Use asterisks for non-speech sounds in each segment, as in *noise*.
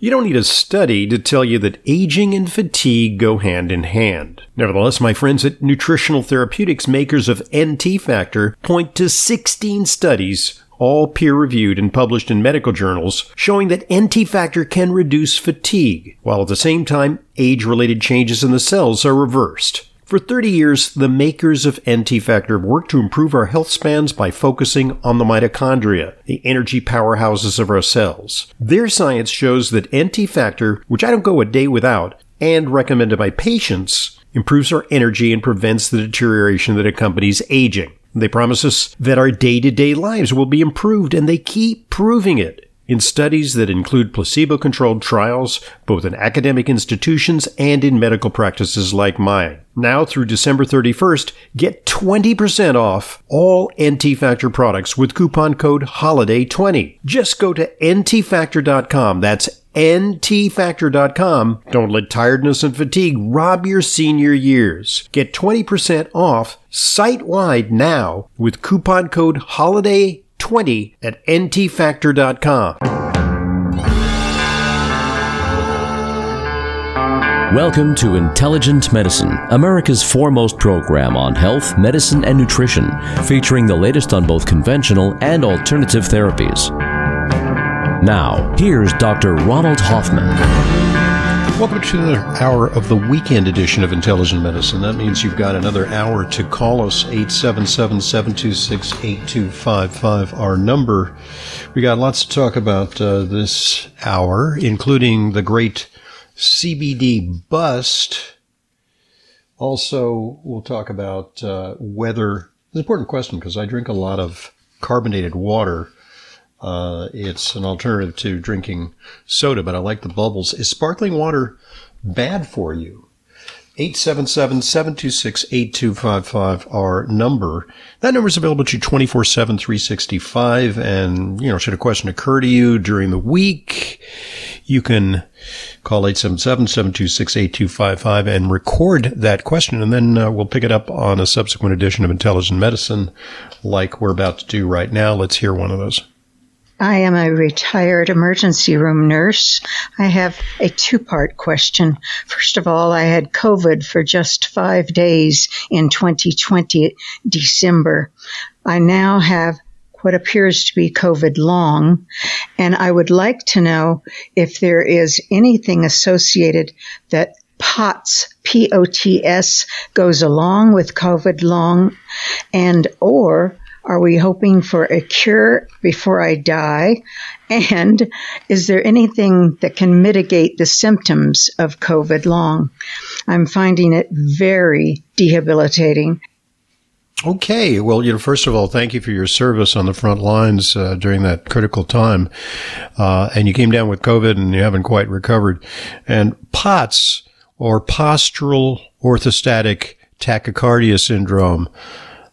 You don't need a study to tell you that aging and fatigue go hand in hand. Nevertheless, my friends at Nutritional Therapeutics, makers of NT Factor, point to 16 studies all peer reviewed and published in medical journals, showing that NT factor can reduce fatigue, while at the same time, age related changes in the cells are reversed. For 30 years, the makers of NT Factor have worked to improve our health spans by focusing on the mitochondria, the energy powerhouses of our cells. Their science shows that NT Factor, which I don't go a day without, and recommended by patients, improves our energy and prevents the deterioration that accompanies aging. They promise us that our day to day lives will be improved, and they keep proving it in studies that include placebo controlled trials, both in academic institutions and in medical practices like mine. Now through December 31st, get 20% off all NT Factor products with coupon code HOLIDAY20. Just go to ntfactor.com. That's ntfactor.com. Don't let tiredness and fatigue rob your senior years. Get 20% off site wide now with coupon code HOLIDAY20 at ntfactor.com. Welcome to Intelligent Medicine, America's foremost program on health, medicine, and nutrition, featuring the latest on both conventional and alternative therapies. Now, here's Dr. Ronald Hoffman. Welcome to another hour of the weekend edition of Intelligent Medicine. That means you've got another hour to call us 877 726 8255, our number. We got lots to talk about uh, this hour, including the great CBD bust. Also, we'll talk about uh, whether it's an important question because I drink a lot of carbonated water. Uh, it's an alternative to drinking soda, but I like the bubbles. Is sparkling water bad for you? 877-726-8255, our number. That number is available to you 24-7, 365. And, you know, should a question occur to you during the week, you can call 877-726-8255 and record that question. And then uh, we'll pick it up on a subsequent edition of Intelligent Medicine like we're about to do right now. Let's hear one of those. I am a retired emergency room nurse. I have a two part question. First of all, I had COVID for just five days in 2020, December. I now have what appears to be COVID long, and I would like to know if there is anything associated that POTS, P-O-T-S, goes along with COVID long, and or are we hoping for a cure before I die? And is there anything that can mitigate the symptoms of COVID long? I'm finding it very debilitating. Okay. Well, you know, first of all, thank you for your service on the front lines uh, during that critical time. Uh, and you came down with COVID and you haven't quite recovered. And POTS, or postural orthostatic tachycardia syndrome,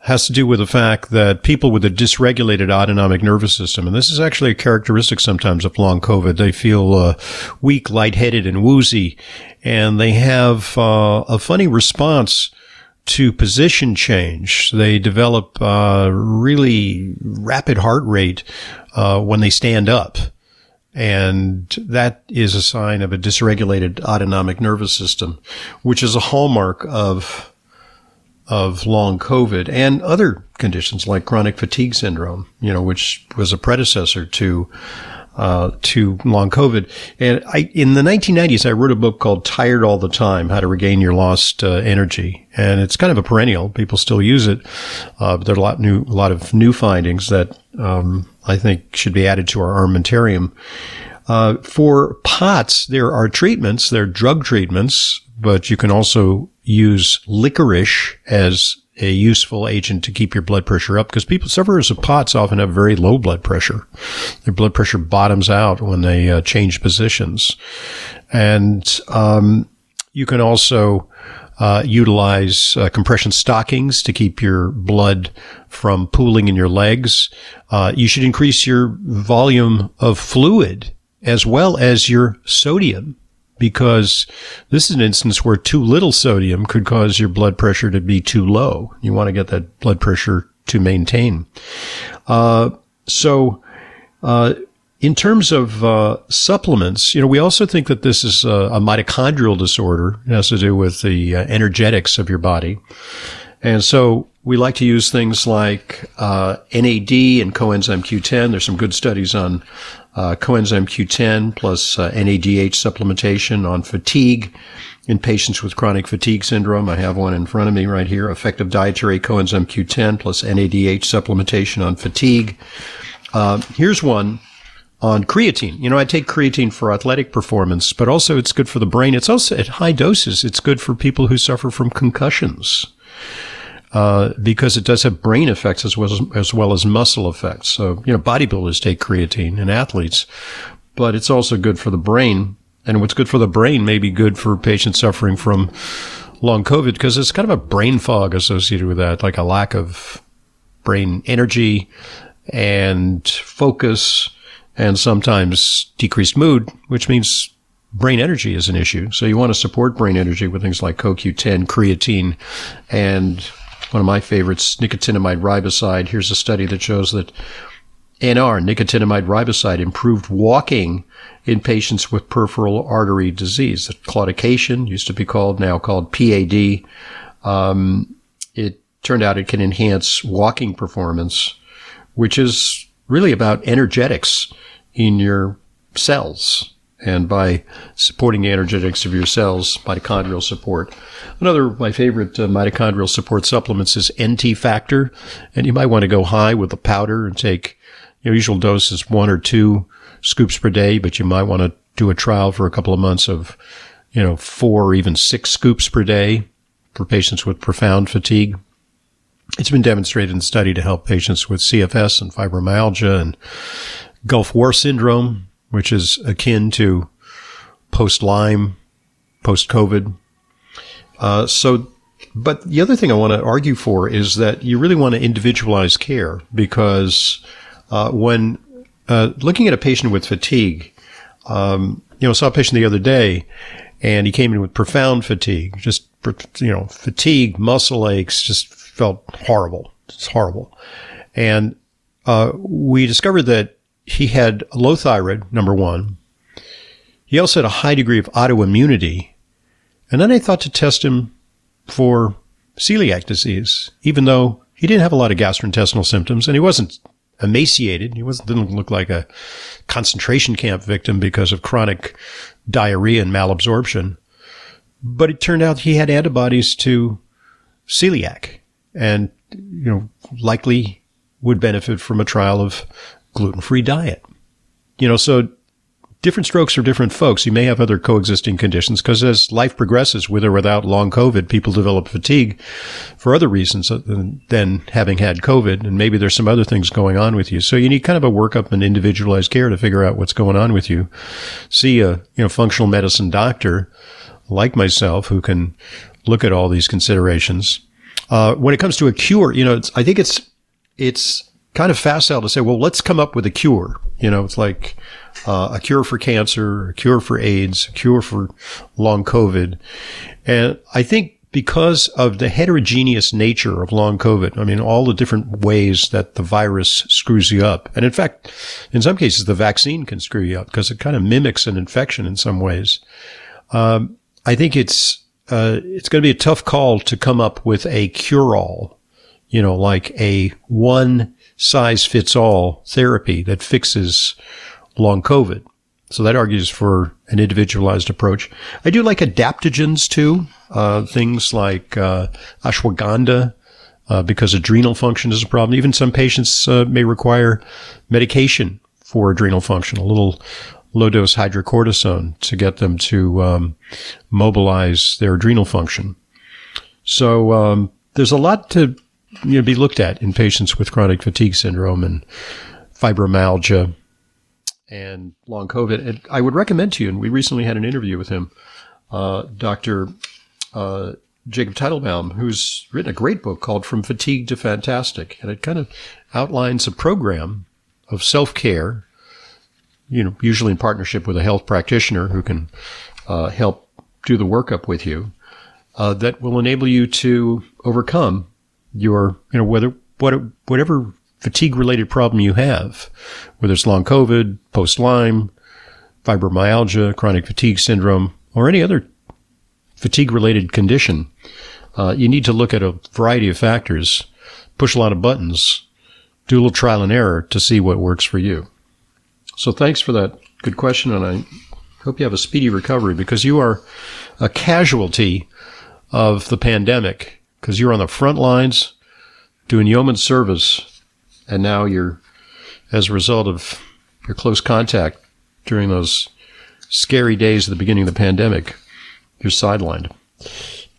has to do with the fact that people with a dysregulated autonomic nervous system, and this is actually a characteristic sometimes of long COVID, they feel uh, weak, lightheaded, and woozy, and they have uh, a funny response to position change. They develop uh, really rapid heart rate uh, when they stand up. And that is a sign of a dysregulated autonomic nervous system, which is a hallmark of of long COVID and other conditions like chronic fatigue syndrome, you know, which was a predecessor to uh, to long COVID. And I, in the 1990s, I wrote a book called Tired All the Time, How to Regain Your Lost uh, Energy. And it's kind of a perennial. People still use it. Uh, but there are a lot new, a lot of new findings that, um, I think should be added to our armamentarium. Uh, for POTS, there are treatments, there are drug treatments, but you can also use licorice as a useful agent to keep your blood pressure up because people sufferers of POTS often have very low blood pressure. Their blood pressure bottoms out when they uh, change positions, and um, you can also uh, utilize uh, compression stockings to keep your blood from pooling in your legs. Uh, you should increase your volume of fluid as well as your sodium because this is an instance where too little sodium could cause your blood pressure to be too low. You want to get that blood pressure to maintain. Uh, so, uh, in terms of uh, supplements, you know, we also think that this is a, a mitochondrial disorder. It has to do with the uh, energetics of your body. And so we like to use things like uh, NAD and coenzyme Q10. There's some good studies on uh, coenzyme Q10 plus uh, NADH supplementation on fatigue in patients with chronic fatigue syndrome. I have one in front of me right here. Effective dietary coenzyme Q10 plus NADH supplementation on fatigue. Uh, here's one on creatine. You know, I take creatine for athletic performance, but also it's good for the brain. It's also at high doses. It's good for people who suffer from concussions. Uh, because it does have brain effects as well as, as well as muscle effects. So, you know, bodybuilders take creatine and athletes, but it's also good for the brain. And what's good for the brain may be good for patients suffering from long COVID because it's kind of a brain fog associated with that, like a lack of brain energy and focus and sometimes decreased mood, which means brain energy is an issue. So you want to support brain energy with things like CoQ10, creatine, and one of my favorites, nicotinamide riboside. Here's a study that shows that NR, nicotinamide riboside, improved walking in patients with peripheral artery disease. Claudication used to be called, now called PAD. Um, it turned out it can enhance walking performance, which is really about energetics in your cells and by supporting the energetics of your cells, mitochondrial support. Another of my favorite uh, mitochondrial support supplements is NT factor, and you might want to go high with the powder and take your usual dose is one or two scoops per day, but you might want to do a trial for a couple of months of, you know, four or even six scoops per day for patients with profound fatigue. It's been demonstrated in study to help patients with CFS and fibromyalgia and Gulf War syndrome, which is akin to post Lyme, post COVID. Uh, so, but the other thing I want to argue for is that you really want to individualize care because uh, when uh, looking at a patient with fatigue, um, you know, I saw a patient the other day and he came in with profound fatigue, just, you know, fatigue, muscle aches, just felt horrible. It's horrible. And uh, we discovered that he had low thyroid, number one. He also had a high degree of autoimmunity. And then I thought to test him for celiac disease, even though he didn't have a lot of gastrointestinal symptoms and he wasn't emaciated. He wasn't, didn't look like a concentration camp victim because of chronic diarrhea and malabsorption. But it turned out he had antibodies to celiac and, you know, likely would benefit from a trial of gluten free diet. You know, so different strokes for different folks. You may have other coexisting conditions because as life progresses, with or without long COVID, people develop fatigue for other reasons than having had COVID. And maybe there's some other things going on with you. So you need kind of a workup and individualized care to figure out what's going on with you. See a, you know, functional medicine doctor like myself who can look at all these considerations. Uh, when it comes to a cure, you know, I think it's, it's kind of facile to say, well, let's come up with a cure. You know, it's like uh, a cure for cancer, a cure for AIDS, a cure for long COVID. And I think because of the heterogeneous nature of long COVID, I mean, all the different ways that the virus screws you up. And in fact, in some cases, the vaccine can screw you up because it kind of mimics an infection in some ways. Um, I think it's, uh, it's going to be a tough call to come up with a cure all, you know, like a one size fits all therapy that fixes long COVID. So that argues for an individualized approach. I do like adaptogens too, uh, things like uh, ashwagandha, uh, because adrenal function is a problem. Even some patients uh, may require medication for adrenal function, a little low dose hydrocortisone to get them to um, mobilize their adrenal function. So um, there's a lot to you know, be looked at in patients with chronic fatigue syndrome and fibromyalgia and long COVID. And I would recommend to you, and we recently had an interview with him, uh, Dr. Uh, Jacob Teitelbaum, who's written a great book called From Fatigue to Fantastic. And it kind of outlines a program of self care, you know, usually in partnership with a health practitioner who can uh, help do the workup with you, uh, that will enable you to overcome your, you know, whether, what, whatever fatigue related problem you have, whether it's long COVID, post Lyme, fibromyalgia, chronic fatigue syndrome, or any other fatigue related condition, uh, you need to look at a variety of factors, push a lot of buttons, do a little trial and error to see what works for you. So thanks for that good question, and I hope you have a speedy recovery because you are a casualty of the pandemic because you're on the front lines doing yeoman service, and now you're, as a result of your close contact during those scary days at the beginning of the pandemic, you're sidelined.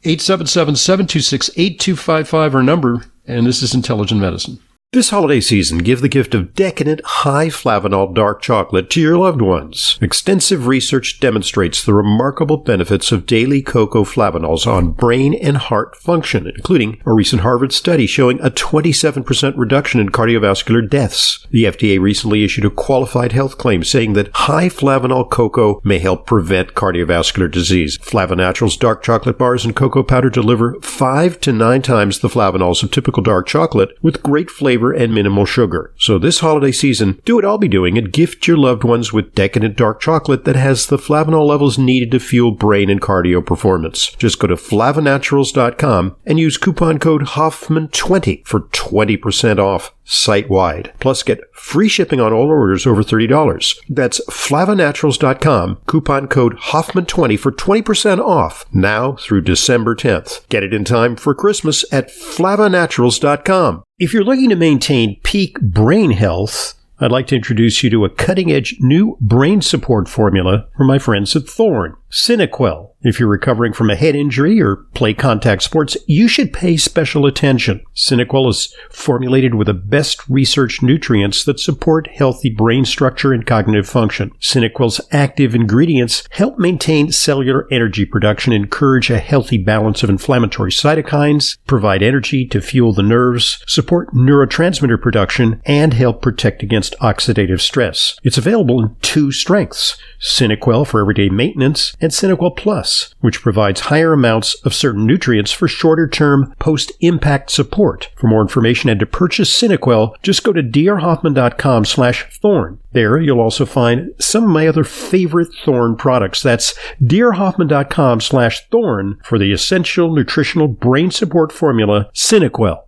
877 726 8255, our number, and this is Intelligent Medicine. This holiday season, give the gift of decadent, high flavanol dark chocolate to your loved ones. Extensive research demonstrates the remarkable benefits of daily cocoa flavanols on brain and heart function, including a recent Harvard study showing a 27% reduction in cardiovascular deaths. The FDA recently issued a qualified health claim saying that high flavanol cocoa may help prevent cardiovascular disease. Flavonatural's dark chocolate bars and cocoa powder deliver five to nine times the flavanols of typical dark chocolate with great flavor flavor and minimal sugar. So this holiday season, do what I'll be doing and gift your loved ones with decadent dark chocolate that has the flavanol levels needed to fuel brain and cardio performance. Just go to flavonaturals.com and use coupon code Hoffman20 for 20% off site wide. Plus get free shipping on all orders over $30. That's flavonaturals.com, coupon code Hoffman20 for 20% off now through December 10th. Get it in time for Christmas at flavonaturals.com. If you're looking to maintain peak brain health, I'd like to introduce you to a cutting edge new brain support formula from my friends at Thorne. SynaQuell. If you're recovering from a head injury or play contact sports, you should pay special attention. SynaQuell is formulated with the best researched nutrients that support healthy brain structure and cognitive function. SynaQuell's active ingredients help maintain cellular energy production, encourage a healthy balance of inflammatory cytokines, provide energy to fuel the nerves, support neurotransmitter production, and help protect against oxidative stress. It's available in two strengths. SynaQuell for everyday maintenance and SynaQuell Plus, which provides higher amounts of certain nutrients for shorter term post impact support. For more information and to purchase SynaQuell, just go to drhoffman.com slash thorn. There you'll also find some of my other favorite Thorne products. That's drhoffman.com slash thorn for the essential nutritional brain support formula SynaQuell.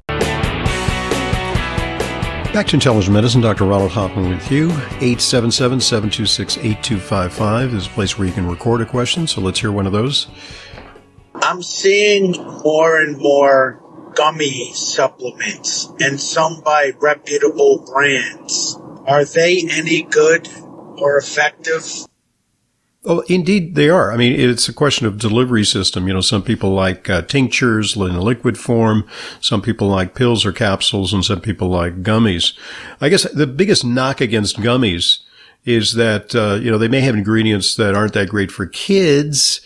Back to Intelligent Medicine, Dr. Ronald Hoffman with you. 877 726 8255 is a place where you can record a question, so let's hear one of those. I'm seeing more and more gummy supplements, and some by reputable brands. Are they any good or effective? Oh, indeed, they are. I mean, it's a question of delivery system. You know, some people like uh, tinctures in a liquid form, some people like pills or capsules, and some people like gummies. I guess the biggest knock against gummies is that uh, you know they may have ingredients that aren't that great for kids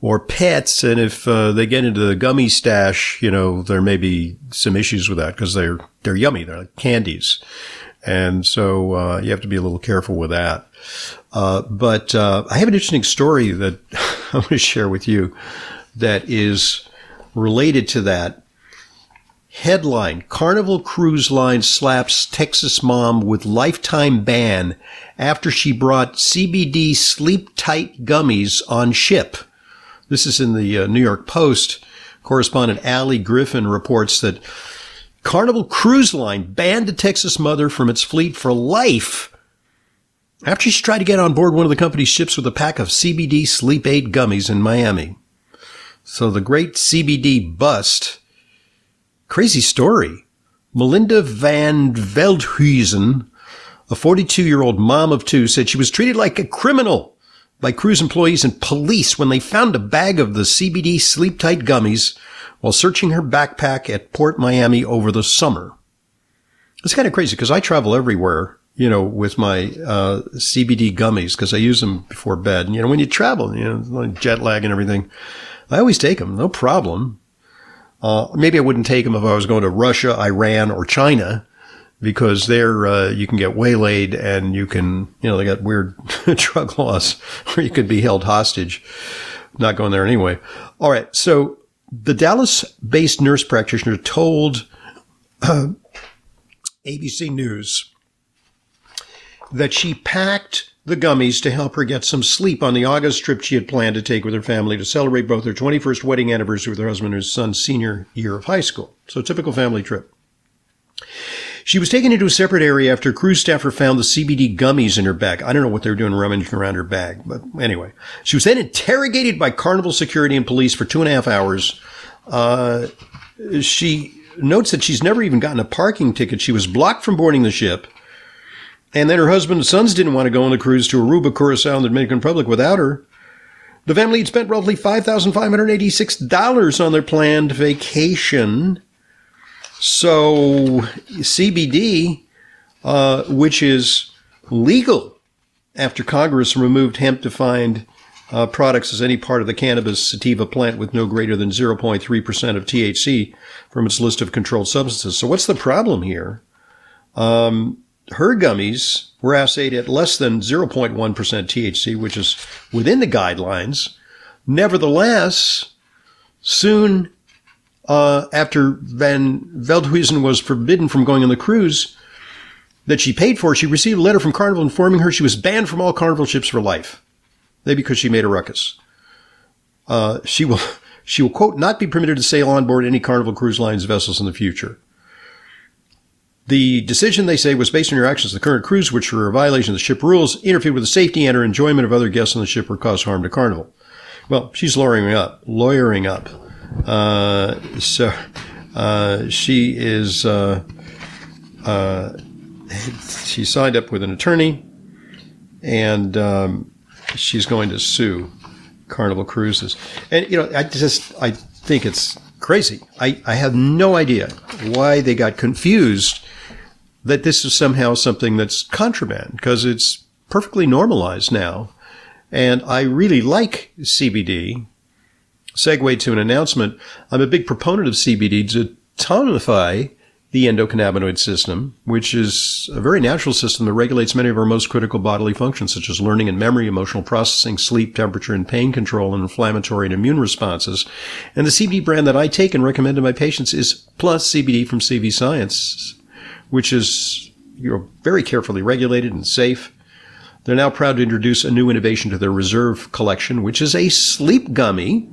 or pets, and if uh, they get into the gummy stash, you know, there may be some issues with that because they're they're yummy. They're like candies, and so uh, you have to be a little careful with that. Uh, but uh, I have an interesting story that *laughs* I want to share with you that is related to that. Headline Carnival Cruise Line slaps Texas mom with lifetime ban after she brought CBD sleep tight gummies on ship. This is in the uh, New York Post. Correspondent Allie Griffin reports that Carnival Cruise Line banned a Texas mother from its fleet for life after she tried to get on board one of the company's ships with a pack of CBD sleep aid gummies in Miami. So the great CBD bust. Crazy story. Melinda van Veldhuizen, a 42 year old mom of two, said she was treated like a criminal by cruise employees and police when they found a bag of the CBD sleep tight gummies while searching her backpack at Port Miami over the summer. It's kind of crazy because I travel everywhere you know, with my uh, CBD gummies because I use them before bed. And, you know, when you travel, you know, jet lag and everything, I always take them, no problem. Uh, maybe I wouldn't take them if I was going to Russia, Iran, or China because there uh, you can get waylaid and you can, you know, they got weird *laughs* drug laws where you could be held hostage. Not going there anyway. All right. So the Dallas based nurse practitioner told uh, ABC News that she packed the gummies to help her get some sleep on the August trip she had planned to take with her family to celebrate both her 21st wedding anniversary with her husband and her son's senior year of high school. So, typical family trip. She was taken into a separate area after cruise staffer found the CBD gummies in her bag. I don't know what they were doing rummaging around her bag, but anyway. She was then interrogated by Carnival security and police for two and a half hours. Uh, she notes that she's never even gotten a parking ticket. She was blocked from boarding the ship. And then her husband and sons didn't want to go on the cruise to Aruba, Curacao, and the Dominican Republic without her. The family had spent roughly $5,586 on their planned vacation. So CBD, uh, which is legal after Congress removed hemp defined uh, products as any part of the cannabis sativa plant with no greater than 0.3% of THC from its list of controlled substances. So what's the problem here? Um, her gummies were assayed at less than 0.1% THC, which is within the guidelines. Nevertheless, soon uh, after Van Veldhuizen was forbidden from going on the cruise that she paid for, she received a letter from Carnival informing her she was banned from all Carnival ships for life. Maybe because she made a ruckus. Uh, she will, *laughs* she will quote, not be permitted to sail on board any Carnival Cruise Lines vessels in the future. The decision, they say, was based on your actions. The current cruise, which were a violation of the ship rules, interfered with the safety and or enjoyment of other guests on the ship or caused harm to Carnival. Well, she's lawyering up, lawyering up. Uh, so uh, she is uh, uh, she signed up with an attorney, and um, she's going to sue Carnival Cruises. And you know, I just I think it's crazy. I, I have no idea why they got confused that this is somehow something that's contraband because it's perfectly normalized now. And I really like CBD segue to an announcement. I'm a big proponent of CBD to tonify the endocannabinoid system, which is a very natural system that regulates many of our most critical bodily functions, such as learning and memory, emotional processing, sleep, temperature, and pain control, and inflammatory and immune responses. And the CBD brand that I take and recommend to my patients is Plus CBD from CV Science, which is you know, very carefully regulated and safe. They're now proud to introduce a new innovation to their Reserve collection, which is a sleep gummy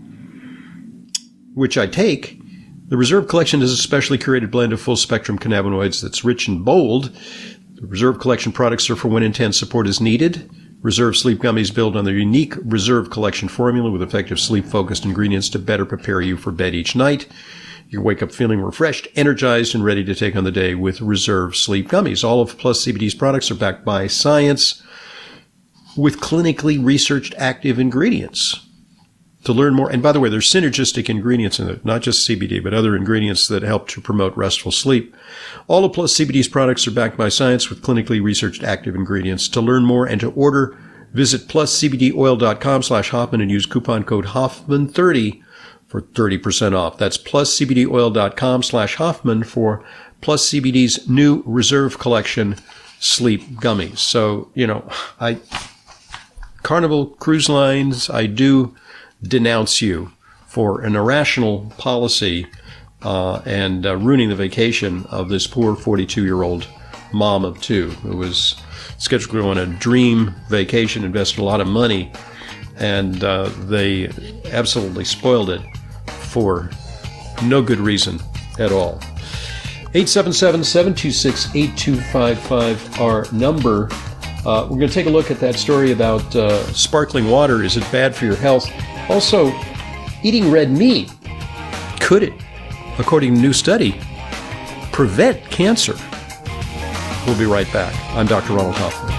which I take, the Reserve Collection is a specially curated blend of full spectrum cannabinoids that's rich and bold. The Reserve Collection products are for when intense support is needed. Reserve Sleep Gummies build on their unique Reserve Collection formula with effective sleep focused ingredients to better prepare you for bed each night. You wake up feeling refreshed, energized, and ready to take on the day with Reserve Sleep Gummies. All of Plus CBD's products are backed by science with clinically researched active ingredients to learn more. And by the way, there's synergistic ingredients in it, not just CBD, but other ingredients that help to promote restful sleep. All of Plus CBD's products are backed by science with clinically researched active ingredients. To learn more and to order, visit pluscbdoil.com slash Hoffman and use coupon code Hoffman30 for 30% off. That's pluscbdoil.com slash Hoffman for Plus CBD's new reserve collection sleep gummies. So, you know, I, Carnival Cruise Lines, I do denounce you for an irrational policy uh, and uh, ruining the vacation of this poor 42 year old mom of two who was scheduled to go on a dream vacation, invested a lot of money, and uh, they absolutely spoiled it for no good reason at all. 877 726 8255, our number. Uh, we're going to take a look at that story about uh, sparkling water. Is it bad for your health? Also, eating red meat could it, according to a new study, prevent cancer? We'll be right back. I'm Dr. Ronald Hoffman.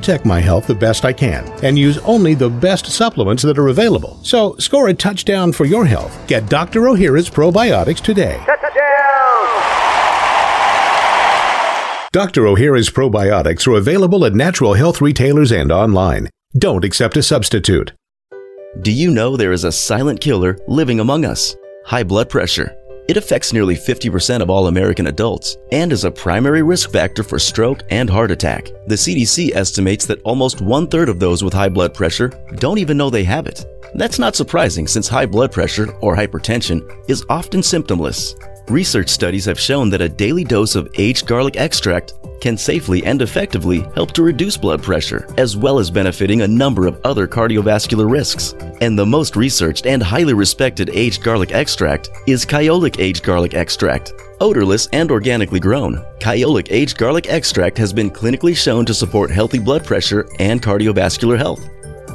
protect my health the best I can and use only the best supplements that are available. So score a touchdown for your health. Get Dr. Ohhira's probiotics today. Dr. Ohhira's probiotics are available at natural health retailers and online. Don't accept a substitute. Do you know there is a silent killer living among us? High blood pressure. It affects nearly 50% of all American adults and is a primary risk factor for stroke and heart attack. The CDC estimates that almost one third of those with high blood pressure don't even know they have it. That's not surprising since high blood pressure, or hypertension, is often symptomless. Research studies have shown that a daily dose of aged garlic extract can safely and effectively help to reduce blood pressure, as well as benefiting a number of other cardiovascular risks. And the most researched and highly respected aged garlic extract is Kyolic Aged Garlic Extract. Odorless and organically grown, Kyolic Aged Garlic Extract has been clinically shown to support healthy blood pressure and cardiovascular health.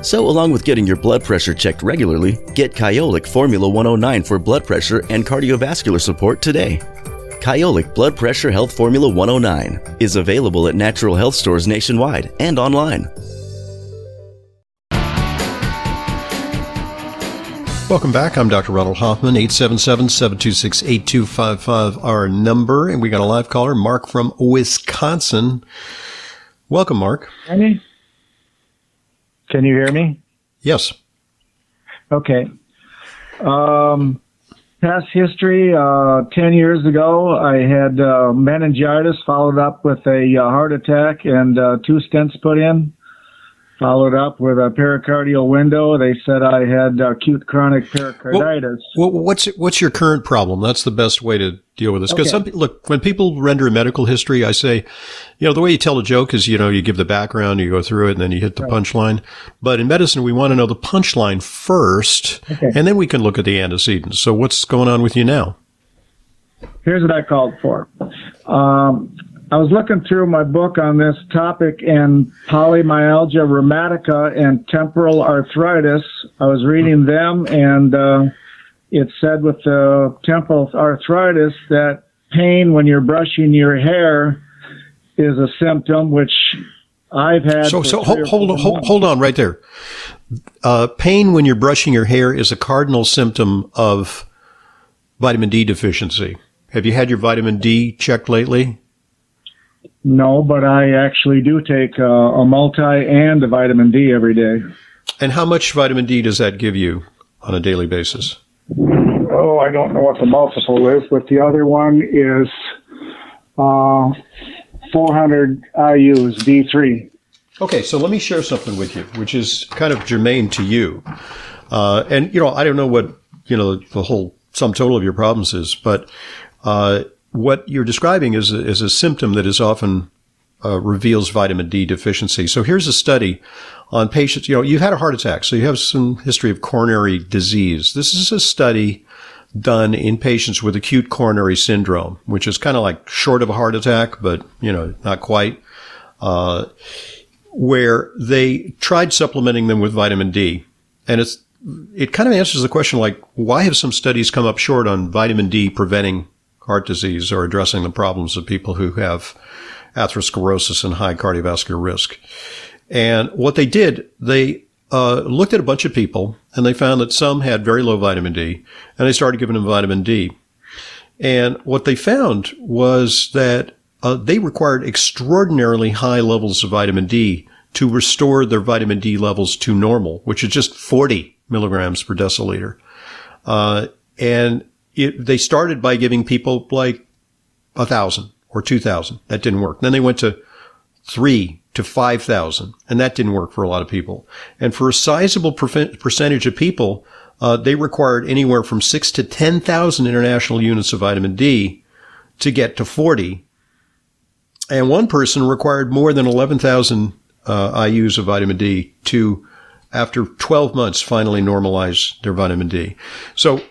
So, along with getting your blood pressure checked regularly, get Kyolic Formula 109 for blood pressure and cardiovascular support today. Kyolic Blood Pressure Health Formula 109 is available at natural health stores nationwide and online. Welcome back. I'm Dr. Ronald Hoffman, 877-726-8255, our number. And we got a live caller, Mark from Wisconsin. Welcome, Mark. Can you hear me? Yes. Okay. Um, past history, uh, 10 years ago, I had uh, meningitis followed up with a uh, heart attack and uh, two stents put in followed up with a pericardial window. They said I had acute chronic pericarditis. Well, what's what's your current problem? That's the best way to deal with this. Because okay. look, when people render a medical history, I say, you know, the way you tell a joke is, you know, you give the background, you go through it, and then you hit the right. punchline. But in medicine, we want to know the punchline first, okay. and then we can look at the antecedents. So, what's going on with you now? Here's what I called for. Um, I was looking through my book on this topic in polymyalgia rheumatica and temporal arthritis. I was reading them and uh, it said with the temporal arthritis that pain when you're brushing your hair is a symptom which I've had. So, so hold, hold, hold, hold on right there. Uh, pain when you're brushing your hair is a cardinal symptom of vitamin D deficiency. Have you had your vitamin D checked lately? No, but I actually do take uh, a multi and a vitamin D every day. And how much vitamin D does that give you on a daily basis? Oh, I don't know what the multiple is, but the other one is uh, 400 IUs, D3. Okay, so let me share something with you, which is kind of germane to you. Uh, and, you know, I don't know what, you know, the whole sum total of your problems is, but uh, what you're describing is a, is a symptom that is often uh, reveals vitamin D deficiency. So here's a study on patients. You know, you've had a heart attack, so you have some history of coronary disease. This is a study done in patients with acute coronary syndrome, which is kind of like short of a heart attack, but you know, not quite. Uh, where they tried supplementing them with vitamin D, and it's it kind of answers the question like, why have some studies come up short on vitamin D preventing heart disease or addressing the problems of people who have atherosclerosis and high cardiovascular risk. And what they did, they uh, looked at a bunch of people and they found that some had very low vitamin D and they started giving them vitamin D. And what they found was that uh, they required extraordinarily high levels of vitamin D to restore their vitamin D levels to normal, which is just 40 milligrams per deciliter. Uh, and it, they started by giving people like a thousand or two thousand. That didn't work. Then they went to three to 5,000 and that didn't work for a lot of people. And for a sizable percentage of people, uh, they required anywhere from six to 10,000 international units of vitamin D to get to 40. And one person required more than 11,000 uh, IUs of vitamin D to, after 12 months, finally normalize their vitamin D. So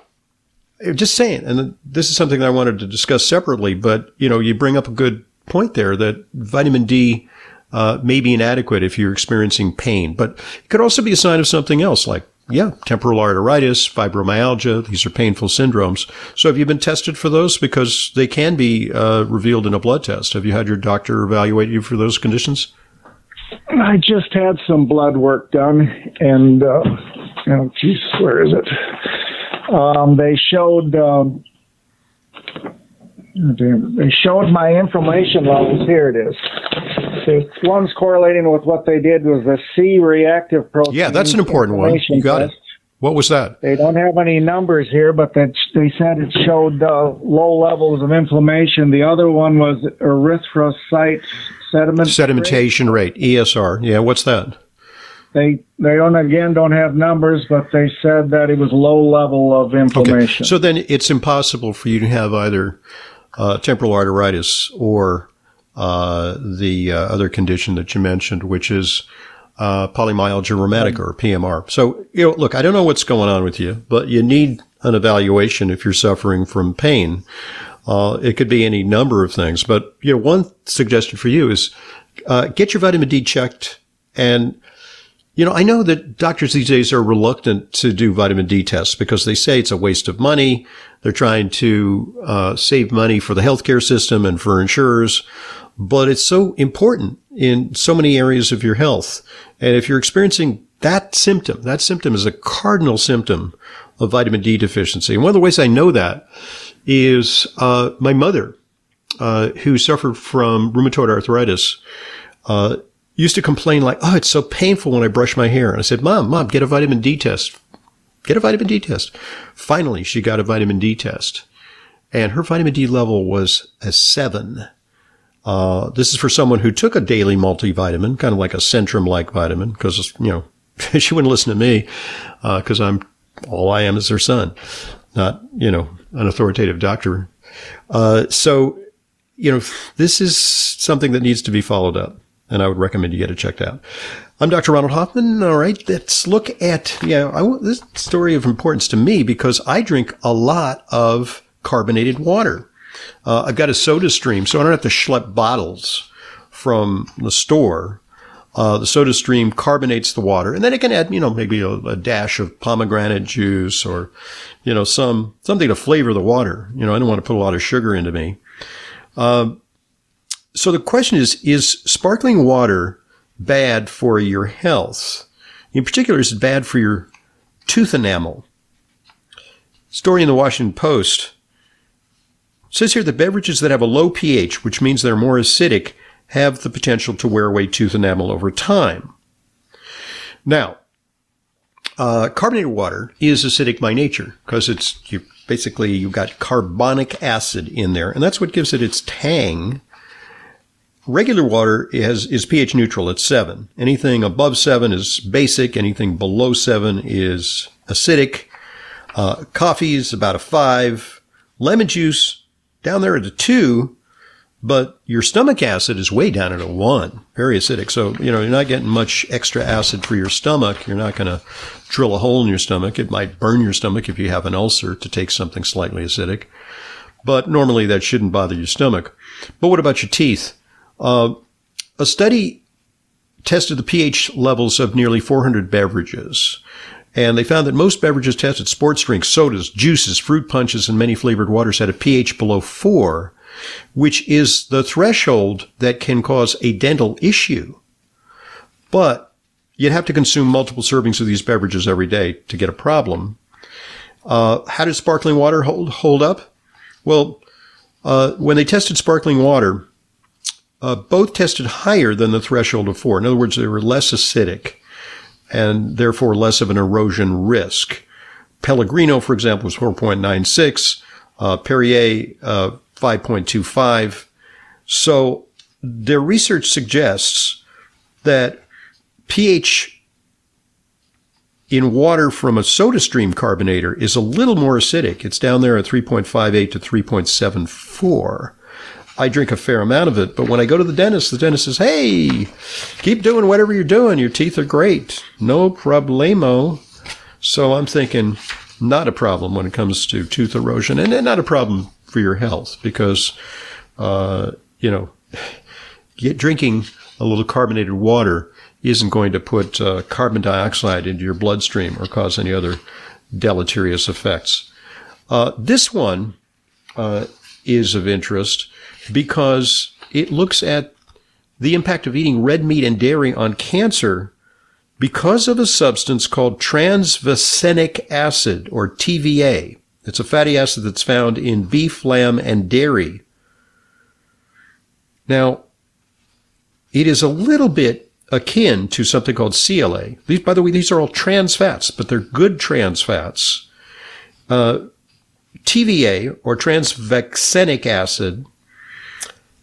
just saying, and this is something that I wanted to discuss separately, but you know, you bring up a good point there that vitamin D uh, may be inadequate if you're experiencing pain, but it could also be a sign of something else, like yeah, temporal arteritis, fibromyalgia. These are painful syndromes. So have you been tested for those? Because they can be uh, revealed in a blood test. Have you had your doctor evaluate you for those conditions? I just had some blood work done, and uh, oh, geez, where is it? Um, they showed um, they showed my inflammation levels. Here it is. The one's correlating with what they did was the C reactive protein. Yeah, that's an important one. You got test. it. What was that? They don't have any numbers here, but that they said it showed uh, low levels of inflammation. The other one was erythrocyte sediment sedimentation rate. rate, ESR. Yeah, what's that? They they don't again don't have numbers, but they said that it was low level of inflammation. Okay. So then it's impossible for you to have either uh, temporal arteritis or uh, the uh, other condition that you mentioned, which is uh, polymyalgia rheumatica or PMR. So, you know, look, I don't know what's going on with you, but you need an evaluation if you're suffering from pain. Uh, it could be any number of things, but you know, one suggestion for you is uh, get your vitamin D checked and you know, I know that doctors these days are reluctant to do vitamin D tests because they say it's a waste of money. They're trying to uh, save money for the healthcare system and for insurers, but it's so important in so many areas of your health. And if you're experiencing that symptom, that symptom is a cardinal symptom of vitamin D deficiency. And one of the ways I know that is uh, my mother, uh, who suffered from rheumatoid arthritis. Uh, used to complain like, "Oh, it's so painful when I brush my hair." And I said, "Mom, mom, get a vitamin D test. Get a vitamin D test." Finally, she got a vitamin D test, and her vitamin D level was a seven. Uh, this is for someone who took a daily multivitamin, kind of like a Centrum-like vitamin, because you know *laughs* she wouldn't listen to me because uh, I'm all I am is her son, not you know an authoritative doctor. Uh, so you know this is something that needs to be followed up and I would recommend you get it checked out. I'm Dr. Ronald Hoffman. All right, let's look at yeah. I want this story of importance to me because I drink a lot of carbonated water. Uh, I've got a soda stream, so I don't have to schlep bottles from the store. Uh, the soda stream carbonates the water, and then it can add, you know, maybe a, a, dash of pomegranate juice or, you know, some something to flavor the water. You know, I don't want to put a lot of sugar into me. Uh, so the question is, is sparkling water bad for your health? In particular, is it bad for your tooth enamel? Story in the Washington Post says here that beverages that have a low pH, which means they're more acidic, have the potential to wear away tooth enamel over time. Now, uh, carbonated water is acidic by nature because it's you, basically you've got carbonic acid in there, and that's what gives it its tang Regular water is, pH neutral at seven. Anything above seven is basic. Anything below seven is acidic. Uh, coffee is about a five. Lemon juice down there at a two, but your stomach acid is way down at a one. Very acidic. So, you know, you're not getting much extra acid for your stomach. You're not going to drill a hole in your stomach. It might burn your stomach if you have an ulcer to take something slightly acidic. But normally that shouldn't bother your stomach. But what about your teeth? Uh, a study tested the pH levels of nearly 400 beverages. And they found that most beverages tested, sports drinks, sodas, juices, fruit punches, and many flavored waters had a pH below 4, which is the threshold that can cause a dental issue. But you'd have to consume multiple servings of these beverages every day to get a problem. Uh, how did sparkling water hold, hold up? Well, uh, when they tested sparkling water, uh, both tested higher than the threshold of four. In other words, they were less acidic and therefore less of an erosion risk. Pellegrino, for example, was 4.96, uh, Perrier, uh, 5.25. So their research suggests that pH in water from a soda stream carbonator is a little more acidic. It's down there at 3.58 to 3.74 I drink a fair amount of it. But when I go to the dentist, the dentist says, Hey, keep doing whatever you're doing. Your teeth are great. No problemo. So I'm thinking, not a problem when it comes to tooth erosion and not a problem for your health because, uh, you know, drinking a little carbonated water isn't going to put uh, carbon dioxide into your bloodstream or cause any other deleterious effects. Uh, this one uh, is of interest because it looks at the impact of eating red meat and dairy on cancer because of a substance called trans-vaccenic acid or TVA. It's a fatty acid that's found in beef, lamb, and dairy. Now, it is a little bit akin to something called CLA. These, by the way, these are all trans fats, but they're good trans fats. Uh, TVA or trans-vaccenic acid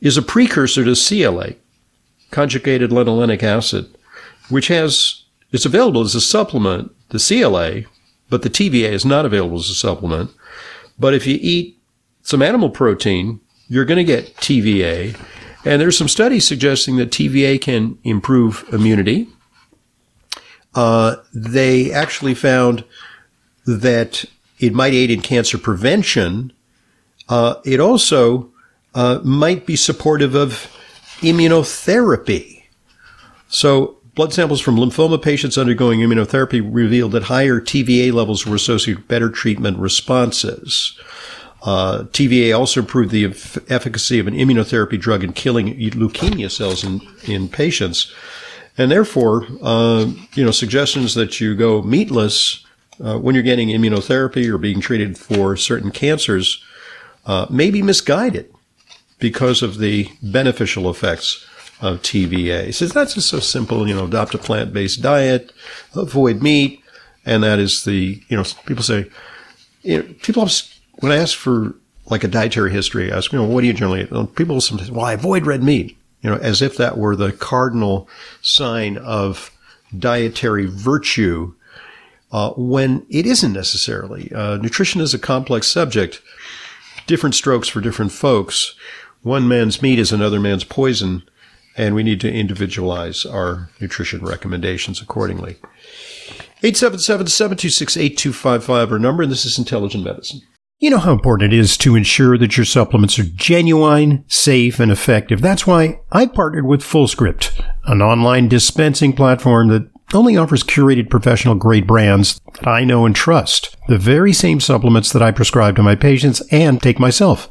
is a precursor to CLA, conjugated linolenic acid, which has it's available as a supplement, the CLA, but the TVA is not available as a supplement. But if you eat some animal protein, you're going to get TVA. And there's some studies suggesting that TVA can improve immunity. Uh, they actually found that it might aid in cancer prevention. Uh, it also uh, might be supportive of immunotherapy. So blood samples from lymphoma patients undergoing immunotherapy revealed that higher TVA levels were associated with better treatment responses. Uh, TVA also improved the efficacy of an immunotherapy drug in killing leukemia cells in, in patients. And therefore, uh, you know, suggestions that you go meatless uh, when you're getting immunotherapy or being treated for certain cancers uh, may be misguided because of the beneficial effects of TVA. He says that's just so simple, you know, adopt a plant-based diet, avoid meat, and that is the, you know, people say, you know, people when I ask for like a dietary history, I ask, you know, what do you generally eat? People sometimes, well, I avoid red meat, you know, as if that were the cardinal sign of dietary virtue, uh, when it isn't necessarily. Uh, nutrition is a complex subject, different strokes for different folks. One man's meat is another man's poison and we need to individualize our nutrition recommendations accordingly. 877-726-8255 our number, and this is Intelligent Medicine. You know how important it is to ensure that your supplements are genuine, safe, and effective. That's why I partnered with FullScript, an online dispensing platform that only offers curated professional grade brands that I know and trust. The very same supplements that I prescribe to my patients and take myself.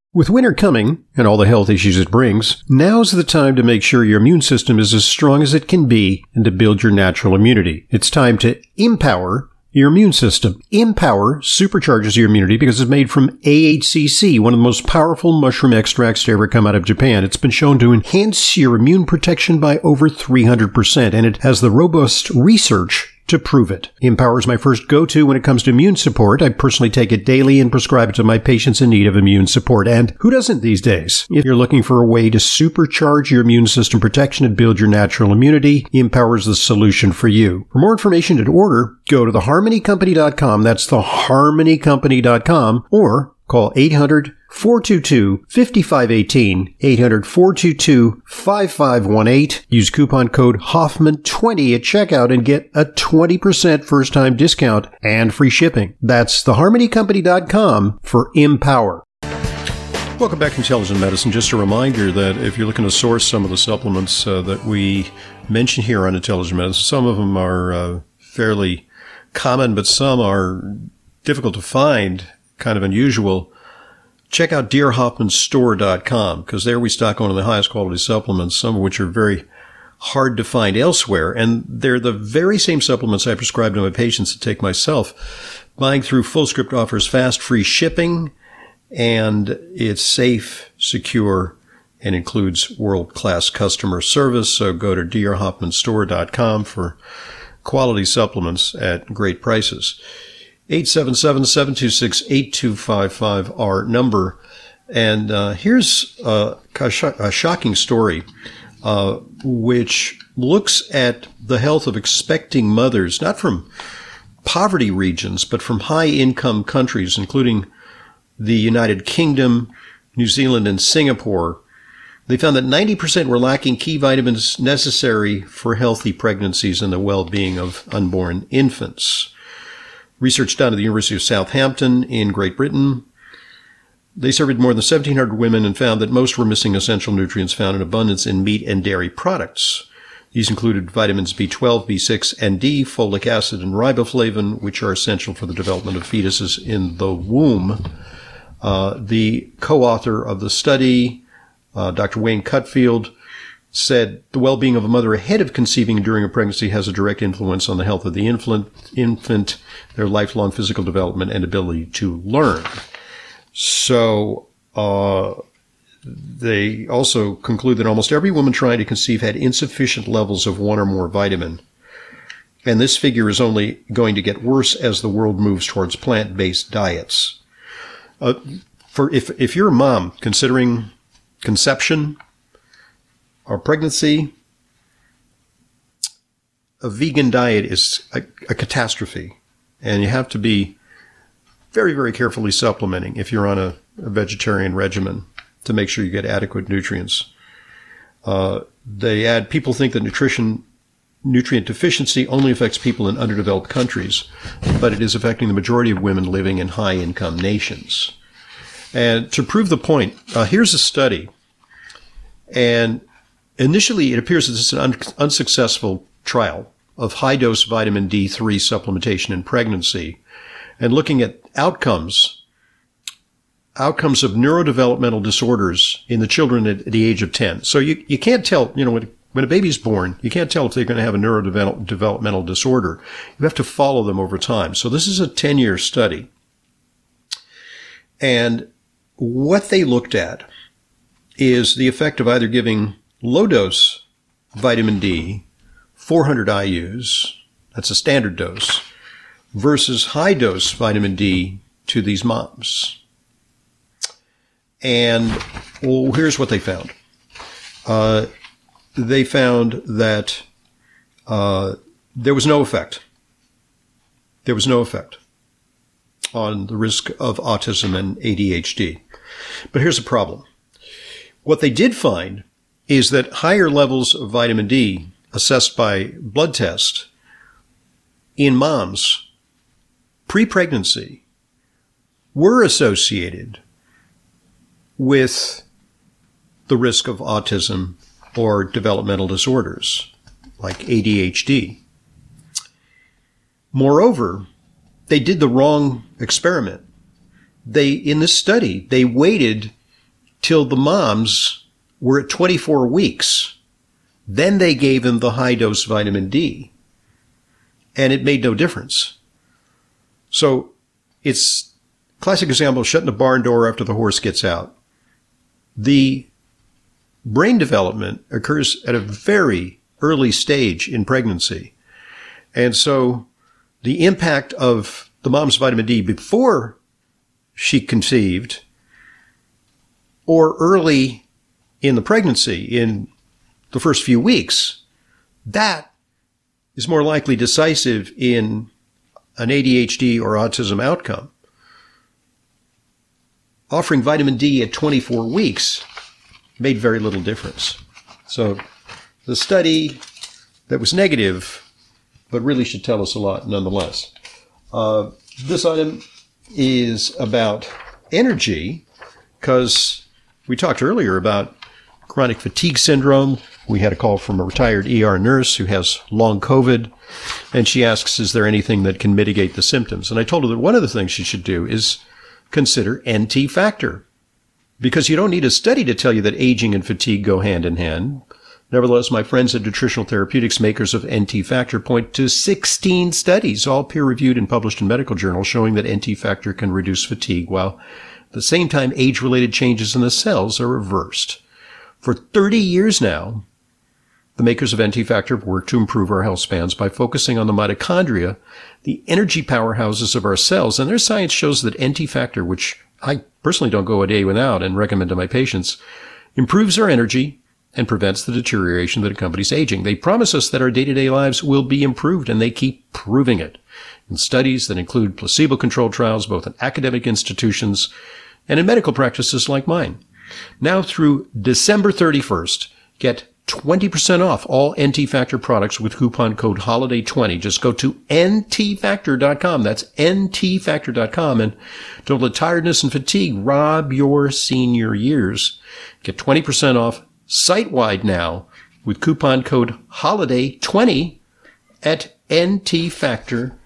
With winter coming and all the health issues it brings, now's the time to make sure your immune system is as strong as it can be and to build your natural immunity. It's time to empower your immune system. Empower supercharges your immunity because it's made from AHCC, one of the most powerful mushroom extracts to ever come out of Japan. It's been shown to enhance your immune protection by over 300%, and it has the robust research to prove it. Empower is my first go-to when it comes to immune support. I personally take it daily and prescribe it to my patients in need of immune support. And who doesn't these days? If you're looking for a way to supercharge your immune system protection and build your natural immunity, Empower is the solution for you. For more information and order, go to theharmonycompany.com. That's theharmonycompany.com or call 800 422 5518 800 422 5518. Use coupon code Hoffman20 at checkout and get a 20% first time discount and free shipping. That's theharmonycompany.com for Empower. Welcome back to Intelligent Medicine. Just a reminder that if you're looking to source some of the supplements uh, that we mention here on Intelligent Medicine, some of them are uh, fairly common, but some are difficult to find, kind of unusual check out drhoffmanstore.com because there we stock one of the highest quality supplements, some of which are very hard to find elsewhere. And they're the very same supplements I prescribe to my patients to take myself. Buying through FullScript offers fast, free shipping, and it's safe, secure, and includes world-class customer service. So go to drhoffmanstore.com for quality supplements at great prices. 877-726-8255, our number. And uh, here's a, a, shocking story, uh, which looks at the health of expecting mothers, not from poverty regions, but from high income countries, including the United Kingdom, New Zealand, and Singapore. They found that 90% were lacking key vitamins necessary for healthy pregnancies and the well-being of unborn infants. Research done at the University of Southampton in Great Britain. They surveyed more than 1,700 women and found that most were missing essential nutrients found in abundance in meat and dairy products. These included vitamins B12, B6, and D, folic acid, and riboflavin, which are essential for the development of fetuses in the womb. Uh, the co-author of the study, uh, Dr. Wayne Cutfield, said the well-being of a mother ahead of conceiving during a pregnancy has a direct influence on the health of the infant, their lifelong physical development and ability to learn. So, uh, they also conclude that almost every woman trying to conceive had insufficient levels of one or more vitamin. And this figure is only going to get worse as the world moves towards plant-based diets. Uh, for if if you're a mom considering conception or pregnancy, a vegan diet is a, a catastrophe, and you have to be very very carefully supplementing if you're on a, a vegetarian regimen to make sure you get adequate nutrients. Uh, they add people think that nutrition nutrient deficiency only affects people in underdeveloped countries, but it is affecting the majority of women living in high income nations. And to prove the point, uh, here's a study. And initially, it appears that this is an un- unsuccessful trial of high dose vitamin D3 supplementation in pregnancy and looking at outcomes, outcomes of neurodevelopmental disorders in the children at the age of 10. So you, you can't tell, you know, when when a baby's born, you can't tell if they're going to have a neurodevelopmental disorder. You have to follow them over time. So this is a 10 year study. And what they looked at is the effect of either giving low dose vitamin D, 400 IUs, that's a standard dose, versus high dose vitamin D to these moms. And well, here's what they found. Uh, they found that uh, there was no effect. There was no effect on the risk of autism and ADHD. But here's the problem. What they did find is that higher levels of vitamin D assessed by blood test in moms pre-pregnancy were associated with the risk of autism or developmental disorders like ADHD. Moreover, they did the wrong experiment. They, in this study, they waited till the moms were at 24 weeks. Then they gave them the high dose vitamin D. And it made no difference. So it's classic example of shutting the barn door after the horse gets out. The brain development occurs at a very early stage in pregnancy. And so the impact of the mom's vitamin D before she conceived or early in the pregnancy in the first few weeks, that is more likely decisive in an ADHD or autism outcome. Offering vitamin D at 24 weeks made very little difference. So the study that was negative, but really should tell us a lot nonetheless. Uh, this item is about energy because we talked earlier about chronic fatigue syndrome. We had a call from a retired ER nurse who has long COVID, and she asks, Is there anything that can mitigate the symptoms? And I told her that one of the things she should do is consider NT factor because you don't need a study to tell you that aging and fatigue go hand in hand. Nevertheless, my friends at Nutritional Therapeutics, makers of NT Factor, point to 16 studies, all peer reviewed and published in medical journals, showing that NT Factor can reduce fatigue while at the same time age related changes in the cells are reversed. For 30 years now, the makers of NT Factor have worked to improve our health spans by focusing on the mitochondria, the energy powerhouses of our cells, and their science shows that NT Factor, which I personally don't go a day without and recommend to my patients, improves our energy, and prevents the deterioration that accompanies aging. They promise us that our day-to-day lives will be improved and they keep proving it in studies that include placebo-controlled trials both in academic institutions and in medical practices like mine. Now through December 31st, get 20% off all NT Factor products with coupon code HOLIDAY20. Just go to ntfactor.com. That's ntfactor.com and don't let tiredness and fatigue rob your senior years. Get 20% off site wide now with coupon code HOLIDAY20 at ntfactor.com.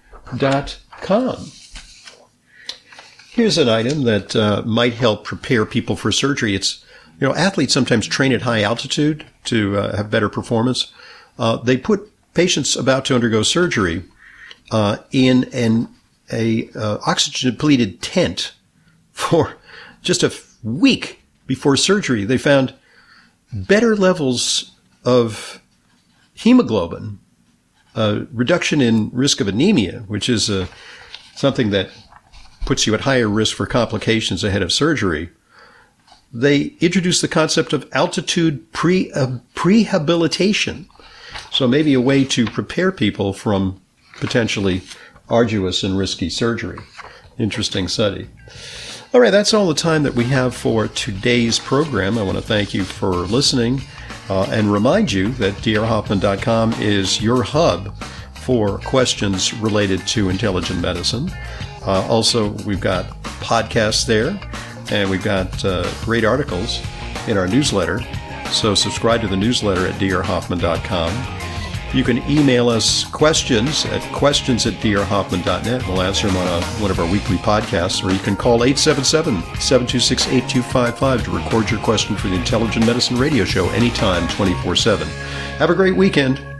Here's an item that uh, might help prepare people for surgery. It's, you know, athletes sometimes train at high altitude to uh, have better performance. Uh, they put patients about to undergo surgery uh, in an a uh, oxygen depleted tent for just a week before surgery. They found better levels of hemoglobin, a reduction in risk of anemia, which is uh, something that puts you at higher risk for complications ahead of surgery. They introduced the concept of altitude pre uh, prehabilitation. So maybe a way to prepare people from potentially arduous and risky surgery. Interesting study. All right, that's all the time that we have for today's program. I want to thank you for listening uh, and remind you that drhoffman.com is your hub for questions related to intelligent medicine. Uh, also, we've got podcasts there, and we've got uh, great articles in our newsletter. So subscribe to the newsletter at drhoffman.com. You can email us questions at questions at drhoffman.net. We'll answer them on a, one of our weekly podcasts, or you can call 877 726 8255 to record your question for the Intelligent Medicine Radio Show anytime, 24 7. Have a great weekend.